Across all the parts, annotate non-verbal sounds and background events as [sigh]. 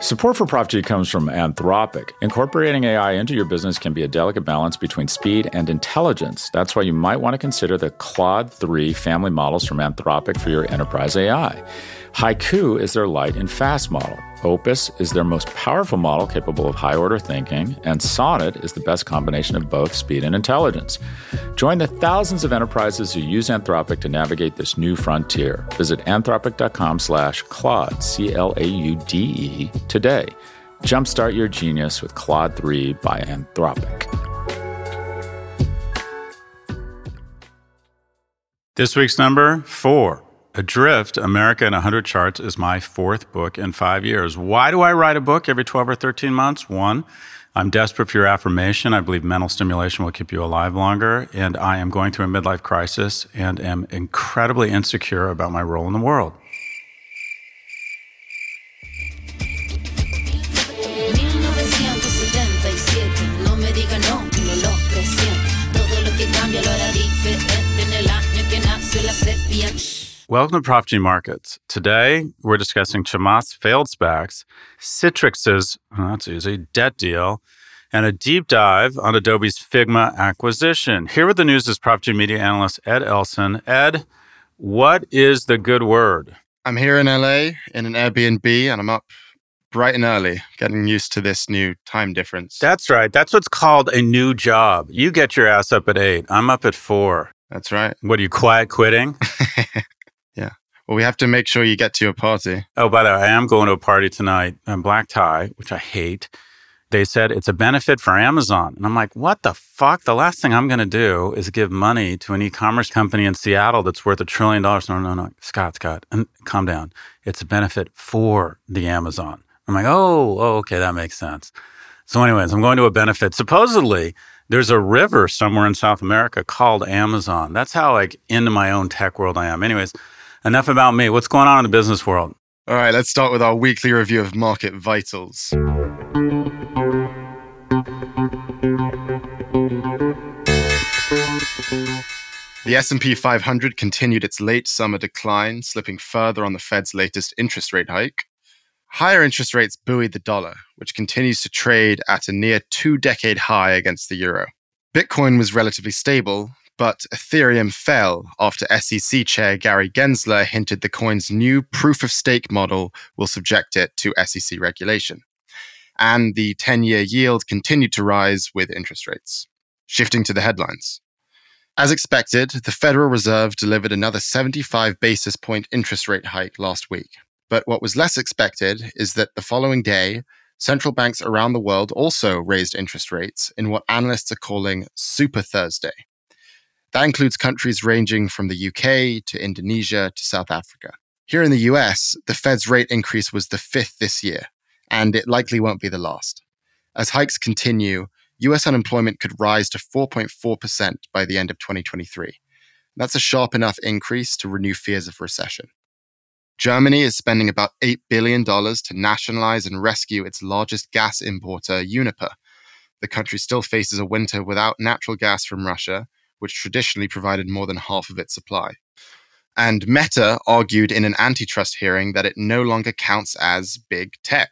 Support for Prof G comes from Anthropic. Incorporating AI into your business can be a delicate balance between speed and intelligence. That's why you might want to consider the Claude 3 family models from Anthropic for your enterprise AI. Haiku is their light and fast model. Opus is their most powerful model capable of high order thinking, and Sonnet is the best combination of both speed and intelligence. Join the thousands of enterprises who use Anthropic to navigate this new frontier. Visit anthropic.com slash Claude, C L A U D E, today. Jumpstart your genius with Claude 3 by Anthropic. This week's number four. Adrift, America in 100 Charts is my fourth book in five years. Why do I write a book every 12 or 13 months? One, I'm desperate for your affirmation. I believe mental stimulation will keep you alive longer. And I am going through a midlife crisis and am incredibly insecure about my role in the world. Welcome to Prof G Markets. Today, we're discussing Chamath's failed SPACs, Citrix's, oh, that's easy, debt deal, and a deep dive on Adobe's Figma acquisition. Here with the news is Prof G media analyst Ed Elson. Ed, what is the good word? I'm here in LA in an Airbnb and I'm up bright and early, getting used to this new time difference. That's right. That's what's called a new job. You get your ass up at eight. I'm up at four. That's right. What are you quiet quitting? [laughs] yeah. Well, we have to make sure you get to your party. Oh, by the way, I am going to a party tonight, a black tie, which I hate. They said it's a benefit for Amazon. And I'm like, what the fuck? The last thing I'm going to do is give money to an e commerce company in Seattle that's worth a trillion dollars. No, no, no. Scott, Scott, calm down. It's a benefit for the Amazon. I'm like, oh, oh, okay, that makes sense. So, anyways, I'm going to a benefit. Supposedly, there's a river somewhere in South America called Amazon. That's how like into my own tech world I am. Anyways, enough about me. What's going on in the business world? All right, let's start with our weekly review of market vitals. The S&P 500 continued its late summer decline, slipping further on the Fed's latest interest rate hike. Higher interest rates buoyed the dollar, which continues to trade at a near two decade high against the euro. Bitcoin was relatively stable, but Ethereum fell after SEC Chair Gary Gensler hinted the coin's new proof of stake model will subject it to SEC regulation. And the 10 year yield continued to rise with interest rates. Shifting to the headlines. As expected, the Federal Reserve delivered another 75 basis point interest rate hike last week. But what was less expected is that the following day, central banks around the world also raised interest rates in what analysts are calling Super Thursday. That includes countries ranging from the UK to Indonesia to South Africa. Here in the US, the Fed's rate increase was the fifth this year, and it likely won't be the last. As hikes continue, US unemployment could rise to 4.4% by the end of 2023. That's a sharp enough increase to renew fears of recession. Germany is spending about $8 billion to nationalize and rescue its largest gas importer, Uniper. The country still faces a winter without natural gas from Russia, which traditionally provided more than half of its supply. And Meta argued in an antitrust hearing that it no longer counts as big tech.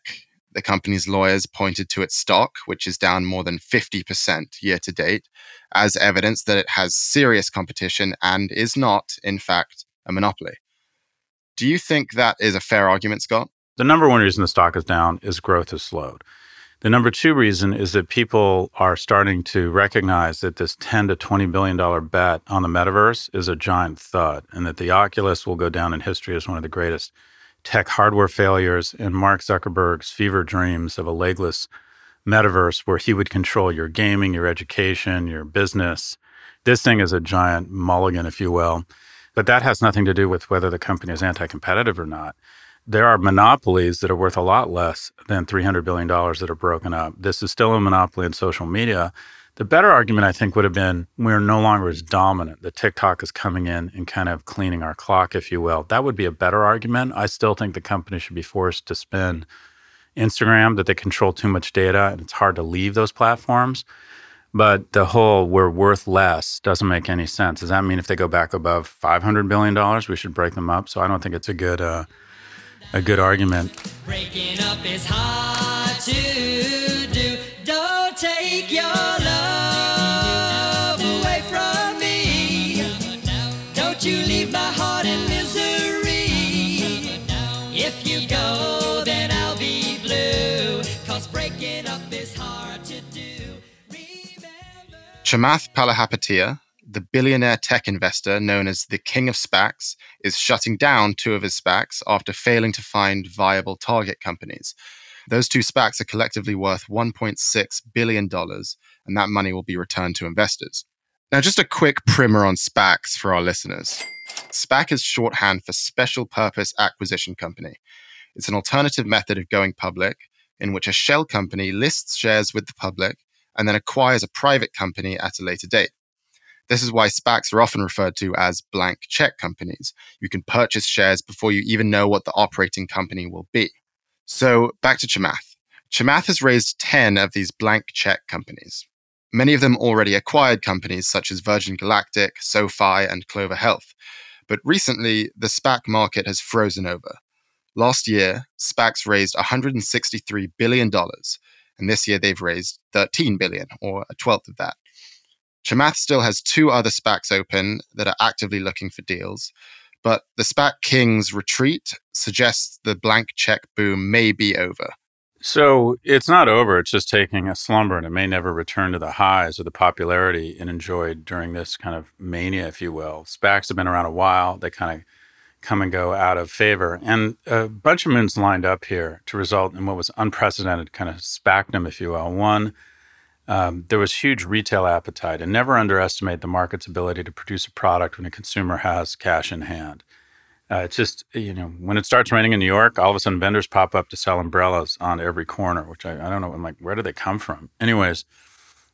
The company's lawyers pointed to its stock, which is down more than 50% year to date, as evidence that it has serious competition and is not, in fact, a monopoly. Do you think that is a fair argument, Scott? The number one reason the stock is down is growth has slowed. The number two reason is that people are starting to recognize that this 10 to 20 billion dollar bet on the metaverse is a giant thud and that the Oculus will go down in history as one of the greatest tech hardware failures and Mark Zuckerberg's fever dreams of a legless metaverse where he would control your gaming, your education, your business. This thing is a giant mulligan, if you will. But that has nothing to do with whether the company is anti competitive or not. There are monopolies that are worth a lot less than $300 billion that are broken up. This is still a monopoly in social media. The better argument, I think, would have been we're no longer as dominant. The TikTok is coming in and kind of cleaning our clock, if you will. That would be a better argument. I still think the company should be forced to spin Instagram, that they control too much data and it's hard to leave those platforms. But the whole we're worth less doesn't make any sense. Does that mean if they go back above $500 billion, we should break them up? So I don't think it's a good. Uh, a good argument. Breaking up is hard to do. Don't take your love away from me. Don't you leave my heart in misery. If you go, then I'll be blue. Cause breaking up is hard to do. Remember... Chamath Palihapitiya the billionaire tech investor known as the King of SPACs is shutting down two of his SPACs after failing to find viable target companies. Those two SPACs are collectively worth $1.6 billion, and that money will be returned to investors. Now, just a quick primer on SPACs for our listeners. SPAC is shorthand for Special Purpose Acquisition Company. It's an alternative method of going public in which a shell company lists shares with the public and then acquires a private company at a later date. This is why SPACs are often referred to as blank check companies. You can purchase shares before you even know what the operating company will be. So back to Chamath. Chamath has raised 10 of these blank check companies. Many of them already acquired companies such as Virgin Galactic, SoFi, and Clover Health. But recently, the SPAC market has frozen over. Last year, SPACs raised $163 billion, and this year they've raised 13 billion, or a twelfth of that. Chamath still has two other SPACs open that are actively looking for deals, but the SPAC King's retreat suggests the blank check boom may be over. So it's not over. It's just taking a slumber and it may never return to the highs or the popularity it enjoyed during this kind of mania, if you will. SPACs have been around a while. They kind of come and go out of favor. And a bunch of moons lined up here to result in what was unprecedented kind of SPACdom, if you will. One, um, there was huge retail appetite, and never underestimate the market's ability to produce a product when a consumer has cash in hand. Uh, it's just you know when it starts raining in New York, all of a sudden vendors pop up to sell umbrellas on every corner, which I, I don't know. I'm like, where do they come from? Anyways,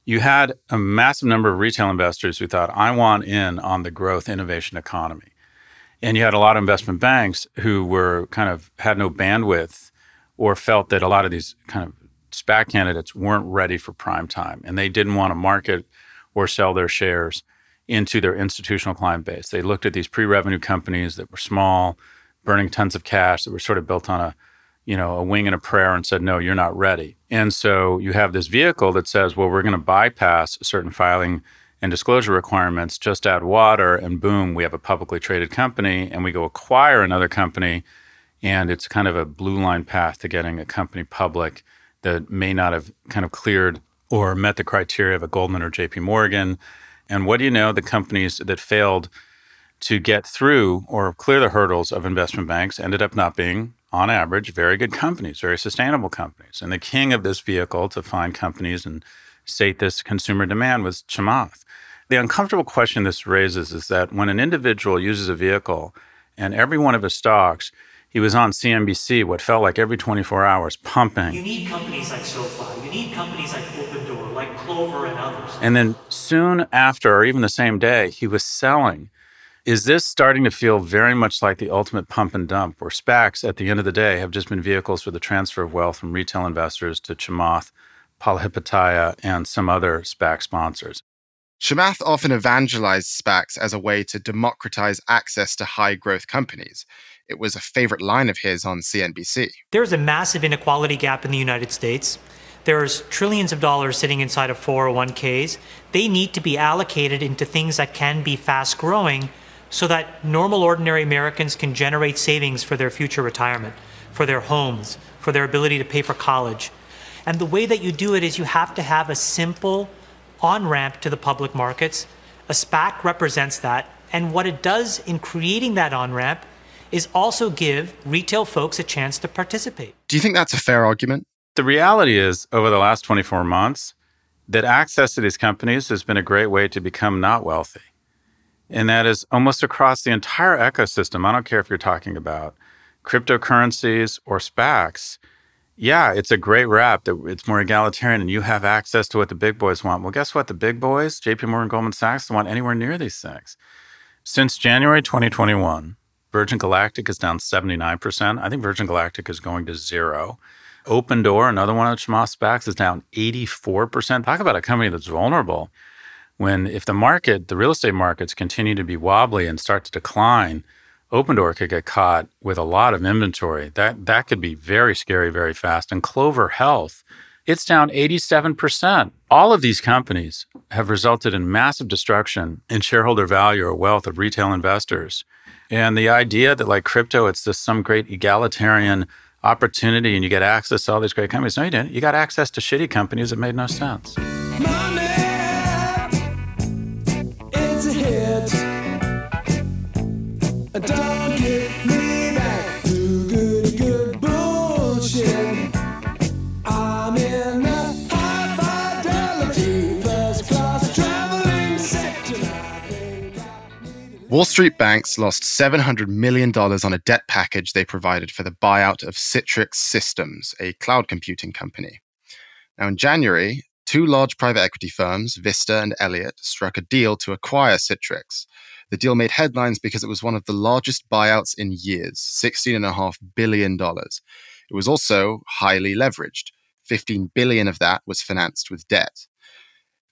you had a massive number of retail investors who thought, I want in on the growth innovation economy, and you had a lot of investment banks who were kind of had no bandwidth or felt that a lot of these kind of SPAC candidates weren't ready for prime time and they didn't want to market or sell their shares into their institutional client base. They looked at these pre-revenue companies that were small, burning tons of cash that were sort of built on a, you know, a wing and a prayer and said, "No, you're not ready." And so you have this vehicle that says, "Well, we're going to bypass certain filing and disclosure requirements, just add water and boom, we have a publicly traded company and we go acquire another company and it's kind of a blue line path to getting a company public that may not have kind of cleared or met the criteria of a Goldman or JP Morgan. And what do you know? The companies that failed to get through or clear the hurdles of investment banks ended up not being, on average, very good companies, very sustainable companies. And the king of this vehicle to find companies and sate this consumer demand was Chamath. The uncomfortable question this raises is that when an individual uses a vehicle and every one of his stocks he was on CNBC, what felt like every 24 hours, pumping. You need companies like SoFi. You need companies like Opendoor, like Clover and others. And then soon after, or even the same day, he was selling. Is this starting to feel very much like the ultimate pump and dump, where SPACs, at the end of the day, have just been vehicles for the transfer of wealth from retail investors to Chamath, Palihapitiya, and some other SPAC sponsors? Chamath often evangelized SPACs as a way to democratize access to high growth companies. It was a favorite line of his on CNBC. There's a massive inequality gap in the United States. There's trillions of dollars sitting inside of 401ks. They need to be allocated into things that can be fast growing so that normal, ordinary Americans can generate savings for their future retirement, for their homes, for their ability to pay for college. And the way that you do it is you have to have a simple on ramp to the public markets. A SPAC represents that. And what it does in creating that on ramp is also give retail folks a chance to participate. Do you think that's a fair argument? The reality is, over the last 24 months, that access to these companies has been a great way to become not wealthy. And that is almost across the entire ecosystem. I don't care if you're talking about cryptocurrencies or SPACs. Yeah, it's a great rap that it's more egalitarian and you have access to what the big boys want. Well, guess what? The big boys, JP Morgan, Goldman Sachs, don't want anywhere near these things. Since January 2021, Virgin Galactic is down 79%. I think Virgin Galactic is going to zero. Opendoor, another one of the Chamath SPACs, is down 84%. Talk about a company that's vulnerable. When if the market, the real estate markets continue to be wobbly and start to decline, Opendoor could get caught with a lot of inventory. That that could be very scary very fast. And Clover Health, it's down 87%. All of these companies have resulted in massive destruction in shareholder value or wealth of retail investors. And the idea that like crypto, it's just some great egalitarian opportunity and you get access to all these great companies. No, you didn't. You got access to shitty companies that made no sense. Wall Street banks lost $700 million on a debt package they provided for the buyout of Citrix Systems, a cloud computing company. Now, in January, two large private equity firms, Vista and Elliott, struck a deal to acquire Citrix. The deal made headlines because it was one of the largest buyouts in years $16.5 billion. It was also highly leveraged. 15 billion of that was financed with debt.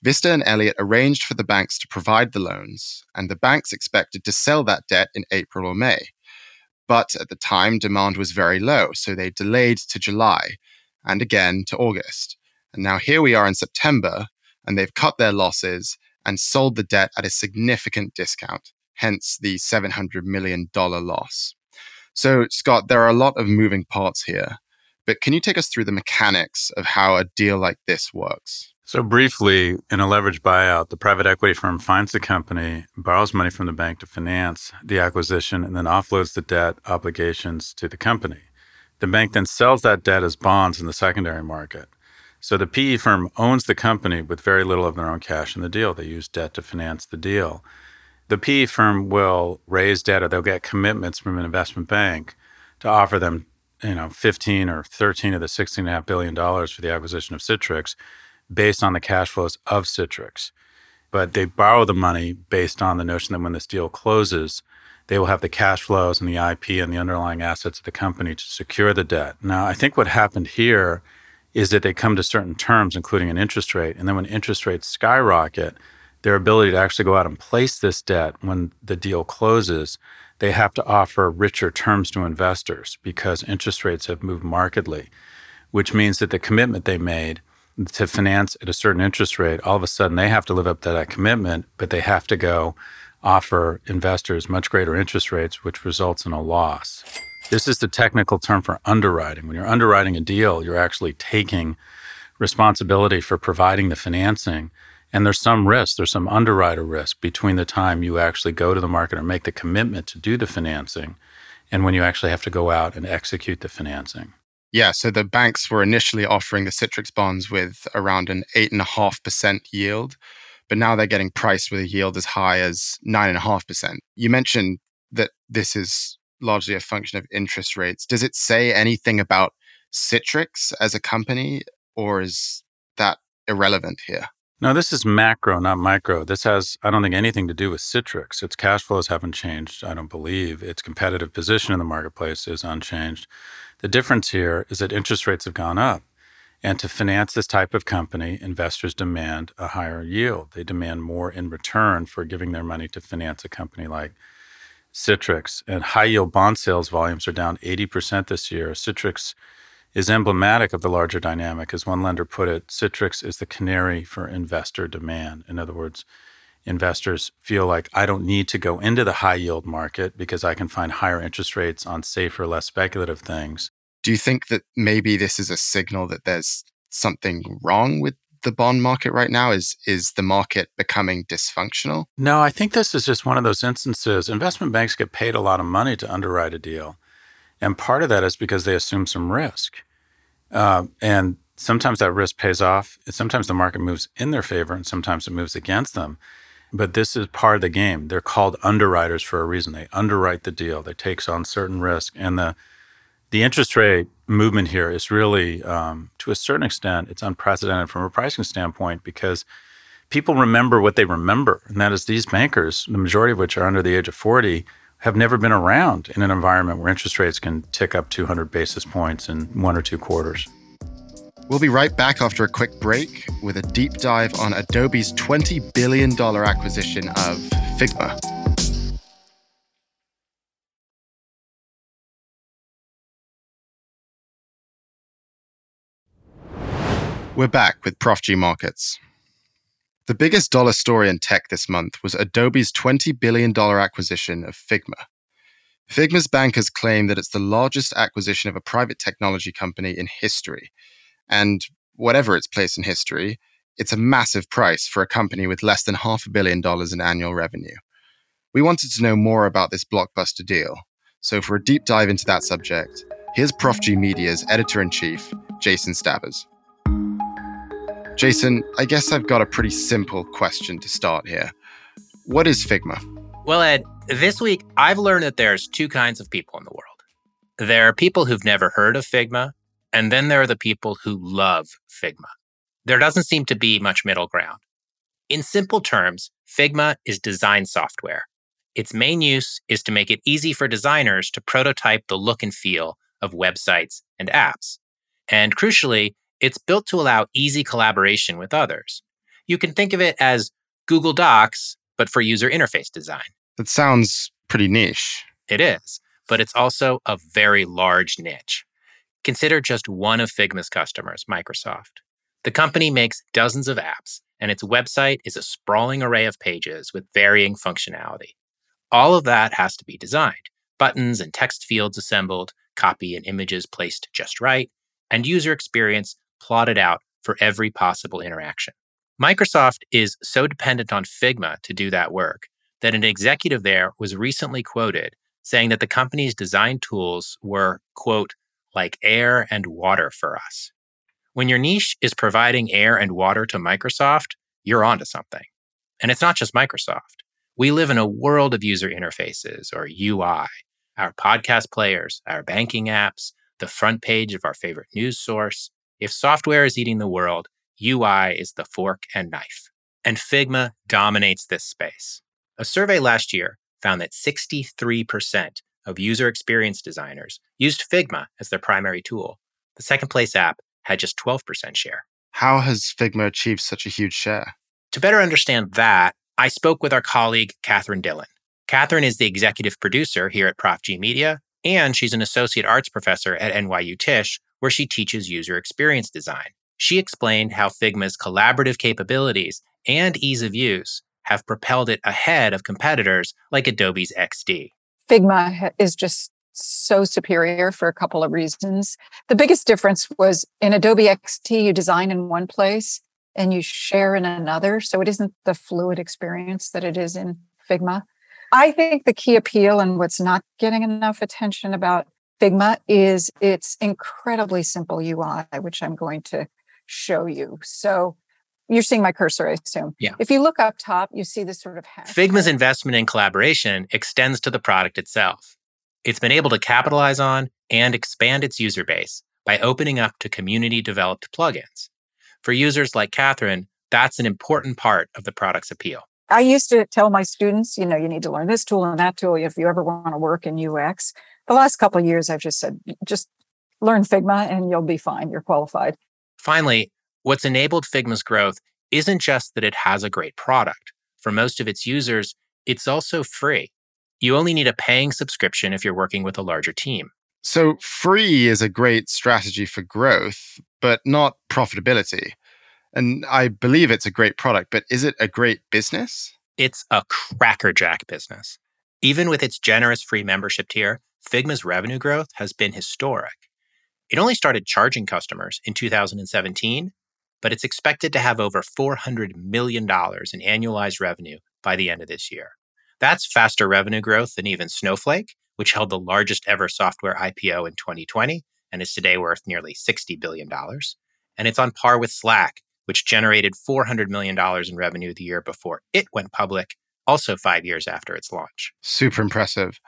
Vista and Elliott arranged for the banks to provide the loans, and the banks expected to sell that debt in April or May. But at the time, demand was very low, so they delayed to July and again to August. And now here we are in September, and they've cut their losses and sold the debt at a significant discount, hence the $700 million loss. So, Scott, there are a lot of moving parts here, but can you take us through the mechanics of how a deal like this works? So, briefly, in a leveraged buyout, the private equity firm finds the company, borrows money from the bank to finance the acquisition, and then offloads the debt obligations to the company. The bank then sells that debt as bonds in the secondary market. So, the PE firm owns the company with very little of their own cash in the deal. They use debt to finance the deal. The PE firm will raise debt or they'll get commitments from an investment bank to offer them, you know, 15 or 13 of the 16.5 billion dollars for the acquisition of Citrix based on the cash flows of Citrix. But they borrow the money based on the notion that when this deal closes, they will have the cash flows and the IP and the underlying assets of the company to secure the debt. Now, I think what happened here is that they come to certain terms, including an interest rate. And then when interest rates skyrocket, their ability to actually go out and place this debt when the deal closes, they have to offer richer terms to investors because interest rates have moved markedly, which means that the commitment they made to finance at a certain interest rate, all of a sudden they have to live up to that commitment, but they have to go offer investors much greater interest rates, which results in a loss. This is the technical term for underwriting. When you're underwriting a deal, you're actually taking responsibility for providing the financing. And there's some risk, there's some underwriter risk between the time you actually go to the market or make the commitment to do the financing and when you actually have to go out and execute the financing. Yeah, so the banks were initially offering the Citrix bonds with around an 8.5% yield, but now they're getting priced with a yield as high as 9.5%. You mentioned that this is largely a function of interest rates. Does it say anything about Citrix as a company, or is that irrelevant here? No, this is macro, not micro. This has, I don't think, anything to do with Citrix. Its cash flows haven't changed, I don't believe. Its competitive position in the marketplace is unchanged. The difference here is that interest rates have gone up. And to finance this type of company, investors demand a higher yield. They demand more in return for giving their money to finance a company like Citrix. And high yield bond sales volumes are down 80% this year. Citrix is emblematic of the larger dynamic. As one lender put it, Citrix is the canary for investor demand. In other words, investors feel like I don't need to go into the high yield market because I can find higher interest rates on safer, less speculative things. Do you think that maybe this is a signal that there's something wrong with the bond market right now? Is is the market becoming dysfunctional? No, I think this is just one of those instances. Investment banks get paid a lot of money to underwrite a deal. And part of that is because they assume some risk. Um, and sometimes that risk pays off. Sometimes the market moves in their favor, and sometimes it moves against them. But this is part of the game. They're called underwriters for a reason. They underwrite the deal. They take on certain risk, and the the interest rate movement here is really, um, to a certain extent, it's unprecedented from a pricing standpoint because people remember what they remember, and that is these bankers, the majority of which are under the age of forty, have never been around in an environment where interest rates can tick up 200 basis points in one or two quarters. We'll be right back after a quick break with a deep dive on Adobe's $20 billion acquisition of Figma. We're back with Prof G Markets. The biggest dollar story in tech this month was Adobe's $20 billion acquisition of Figma. Figma's bankers claim that it's the largest acquisition of a private technology company in history. And whatever its place in history, it's a massive price for a company with less than half a billion dollars in annual revenue. We wanted to know more about this blockbuster deal. So, for a deep dive into that subject, here's Prof G Media's editor in chief, Jason Stavers. Jason, I guess I've got a pretty simple question to start here. What is Figma? Well, Ed, this week I've learned that there's two kinds of people in the world. There are people who've never heard of Figma, and then there are the people who love Figma. There doesn't seem to be much middle ground. In simple terms, Figma is design software. Its main use is to make it easy for designers to prototype the look and feel of websites and apps. And crucially, it's built to allow easy collaboration with others. You can think of it as Google Docs, but for user interface design. That sounds pretty niche. It is, but it's also a very large niche. Consider just one of Figma's customers, Microsoft. The company makes dozens of apps, and its website is a sprawling array of pages with varying functionality. All of that has to be designed buttons and text fields assembled, copy and images placed just right, and user experience plotted out for every possible interaction. Microsoft is so dependent on Figma to do that work that an executive there was recently quoted saying that the company's design tools were, quote, like air and water for us. When your niche is providing air and water to Microsoft, you're onto something. And it's not just Microsoft. We live in a world of user interfaces or UI, our podcast players, our banking apps, the front page of our favorite news source. If software is eating the world, UI is the fork and knife. And Figma dominates this space. A survey last year found that 63% of user experience designers used Figma as their primary tool. The second place app had just 12% share. How has Figma achieved such a huge share? To better understand that, I spoke with our colleague, Catherine Dillon. Catherine is the executive producer here at Prof G Media, and she's an associate arts professor at NYU Tisch, where she teaches user experience design. She explained how Figma's collaborative capabilities and ease of use have propelled it ahead of competitors like Adobe's XD. Figma is just so superior for a couple of reasons. The biggest difference was in Adobe XD, you design in one place and you share in another. So it isn't the fluid experience that it is in Figma. I think the key appeal and what's not getting enough attention about Figma is its incredibly simple UI, which I'm going to show you. So you're seeing my cursor, I assume. Yeah. If you look up top, you see this sort of hashtag. Figma's investment in collaboration extends to the product itself. It's been able to capitalize on and expand its user base by opening up to community developed plugins. For users like Catherine, that's an important part of the product's appeal. I used to tell my students, you know, you need to learn this tool and that tool if you ever want to work in UX the last couple of years, I've just said, just learn Figma and you'll be fine. You're qualified. Finally, what's enabled Figma's growth isn't just that it has a great product. For most of its users, it's also free. You only need a paying subscription if you're working with a larger team. So, free is a great strategy for growth, but not profitability. And I believe it's a great product, but is it a great business? It's a crackerjack business. Even with its generous free membership tier, Figma's revenue growth has been historic. It only started charging customers in 2017, but it's expected to have over $400 million in annualized revenue by the end of this year. That's faster revenue growth than even Snowflake, which held the largest ever software IPO in 2020, and is today worth nearly $60 billion. And it's on par with Slack, which generated $400 million in revenue the year before it went public, also five years after its launch. Super impressive.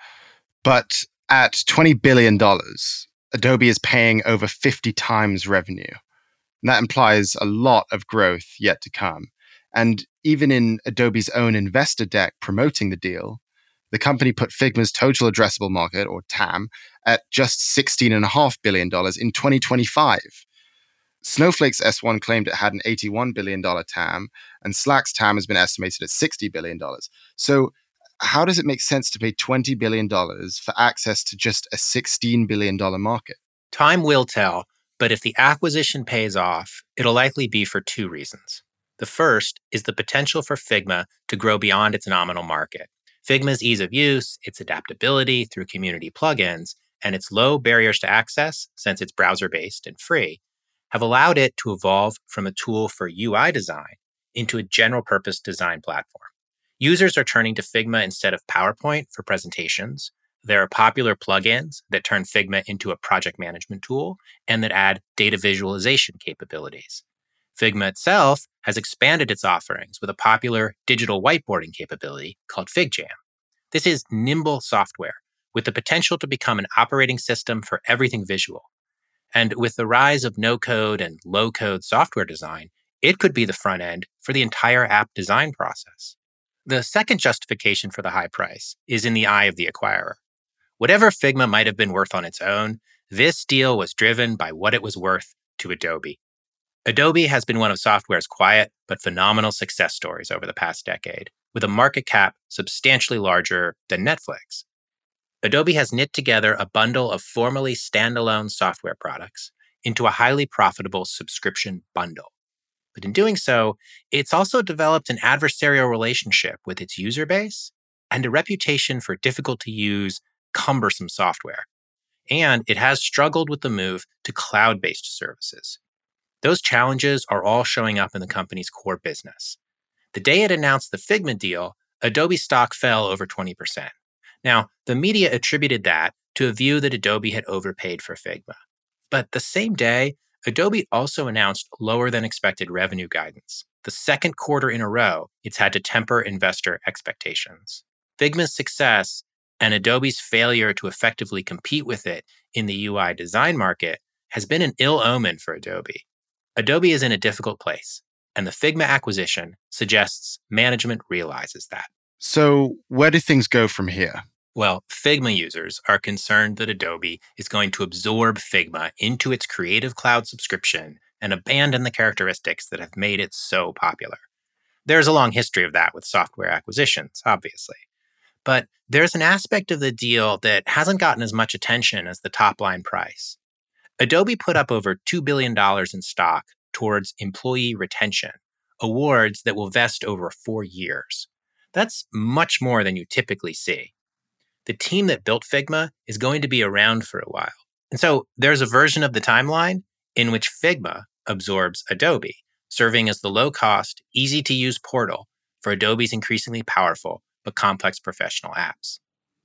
But at $20 billion, Adobe is paying over 50 times revenue. And that implies a lot of growth yet to come. And even in Adobe's own investor deck promoting the deal, the company put Figma's total addressable market, or TAM, at just $16.5 billion in 2025. Snowflake's S1 claimed it had an $81 billion TAM, and Slack's TAM has been estimated at $60 billion. So, how does it make sense to pay $20 billion for access to just a $16 billion market? Time will tell, but if the acquisition pays off, it'll likely be for two reasons. The first is the potential for Figma to grow beyond its nominal market. Figma's ease of use, its adaptability through community plugins, and its low barriers to access, since it's browser based and free, have allowed it to evolve from a tool for UI design into a general purpose design platform. Users are turning to Figma instead of PowerPoint for presentations. There are popular plugins that turn Figma into a project management tool and that add data visualization capabilities. Figma itself has expanded its offerings with a popular digital whiteboarding capability called FigJam. This is nimble software with the potential to become an operating system for everything visual. And with the rise of no code and low code software design, it could be the front end for the entire app design process. The second justification for the high price is in the eye of the acquirer. Whatever Figma might have been worth on its own, this deal was driven by what it was worth to Adobe. Adobe has been one of software's quiet but phenomenal success stories over the past decade, with a market cap substantially larger than Netflix. Adobe has knit together a bundle of formerly standalone software products into a highly profitable subscription bundle. But in doing so, it's also developed an adversarial relationship with its user base and a reputation for difficult to use, cumbersome software. And it has struggled with the move to cloud based services, those challenges are all showing up in the company's core business. The day it announced the Figma deal, Adobe stock fell over 20%. Now, the media attributed that to a view that Adobe had overpaid for Figma. But the same day, Adobe also announced lower than expected revenue guidance, the second quarter in a row it's had to temper investor expectations. Figma's success and Adobe's failure to effectively compete with it in the UI design market has been an ill omen for Adobe. Adobe is in a difficult place, and the Figma acquisition suggests management realizes that. So, where do things go from here? Well, Figma users are concerned that Adobe is going to absorb Figma into its Creative Cloud subscription and abandon the characteristics that have made it so popular. There's a long history of that with software acquisitions, obviously. But there's an aspect of the deal that hasn't gotten as much attention as the top line price. Adobe put up over $2 billion in stock towards employee retention, awards that will vest over four years. That's much more than you typically see. The team that built Figma is going to be around for a while. And so there's a version of the timeline in which Figma absorbs Adobe, serving as the low cost, easy to use portal for Adobe's increasingly powerful but complex professional apps.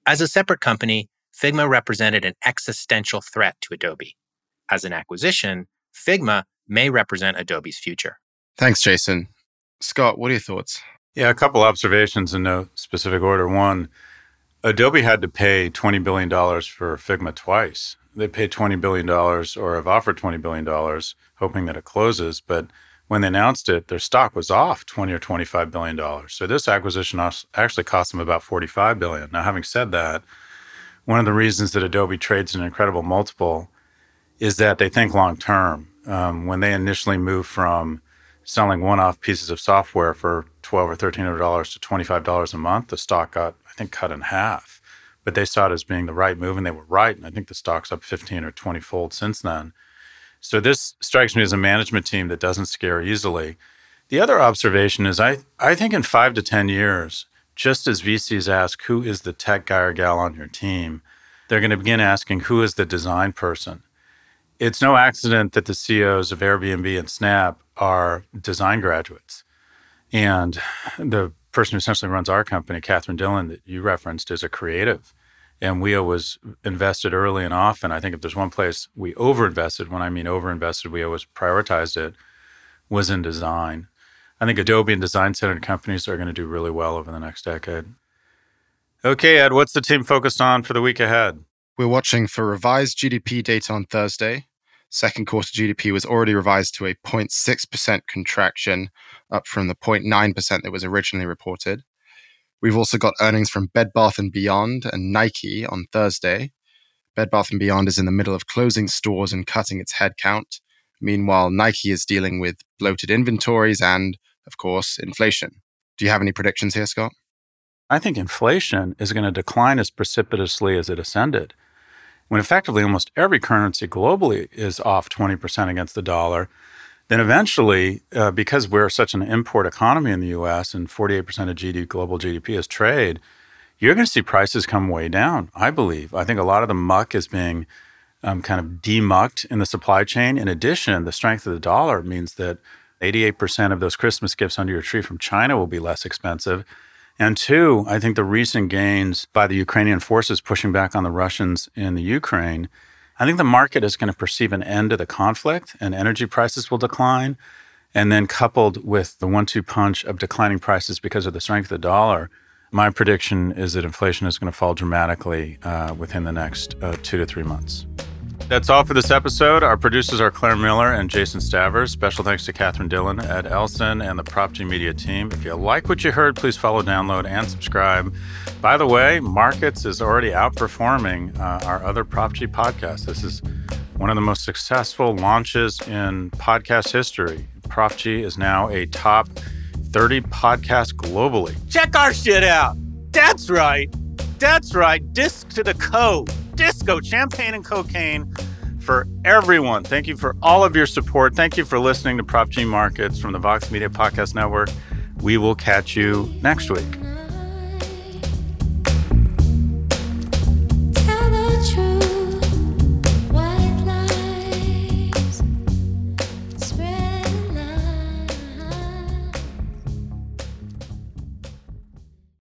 As a separate company, Figma represented an existential threat to Adobe as an acquisition, Figma may represent Adobe's future. Thanks, Jason. Scott, what are your thoughts? Yeah, a couple observations in no specific order. One, Adobe had to pay $20 billion for Figma twice. They paid $20 billion or have offered $20 billion, hoping that it closes. But when they announced it, their stock was off 20 or $25 billion. So this acquisition actually cost them about 45 billion. Now, having said that, one of the reasons that Adobe trades an incredible multiple is that they think long term. Um, when they initially moved from selling one-off pieces of software for twelve or thirteen hundred dollars to twenty-five dollars a month, the stock got think cut in half. But they saw it as being the right move, and they were right. And I think the stock's up fifteen or twenty fold since then. So this strikes me as a management team that doesn't scare easily. The other observation is I I think in five to ten years, just as VCs ask who is the tech guy or gal on your team, they're going to begin asking who is the design person it's no accident that the CEOs of Airbnb and Snap are design graduates. And the person who essentially runs our company, Catherine Dillon, that you referenced, is a creative. And WEO was invested early and often. I think if there's one place we overinvested, when I mean overinvested, we always prioritized it, was in design. I think Adobe and design centered companies are going to do really well over the next decade. Okay, Ed, what's the team focused on for the week ahead? We're watching for revised GDP data on Thursday. Second quarter GDP was already revised to a 0.6% contraction, up from the 0.9% that was originally reported. We've also got earnings from Bed Bath & Beyond and Nike on Thursday. Bed Bath & Beyond is in the middle of closing stores and cutting its headcount. Meanwhile, Nike is dealing with bloated inventories and, of course, inflation. Do you have any predictions here, Scott? I think inflation is going to decline as precipitously as it ascended. When effectively almost every currency globally is off 20% against the dollar, then eventually, uh, because we're such an import economy in the US and 48% of GDP, global GDP is trade, you're going to see prices come way down, I believe. I think a lot of the muck is being um, kind of demucked in the supply chain. In addition, the strength of the dollar means that 88% of those Christmas gifts under your tree from China will be less expensive. And two, I think the recent gains by the Ukrainian forces pushing back on the Russians in the Ukraine I think the market is going to perceive an end to the conflict and energy prices will decline. And then, coupled with the one two punch of declining prices because of the strength of the dollar, my prediction is that inflation is going to fall dramatically uh, within the next uh, two to three months. That's all for this episode. Our producers are Claire Miller and Jason Stavers. Special thanks to Catherine Dillon, Ed Elson, and the Prof G Media team. If you like what you heard, please follow, download, and subscribe. By the way, Markets is already outperforming uh, our other Prof G podcasts. This is one of the most successful launches in podcast history. Prof G is now a top 30 podcast globally. Check our shit out. That's right. That's right. Disc to the code disco, champagne, and cocaine for everyone. Thank you for all of your support. Thank you for listening to Prof G Markets from the Vox Media Podcast Network. We will catch you next week.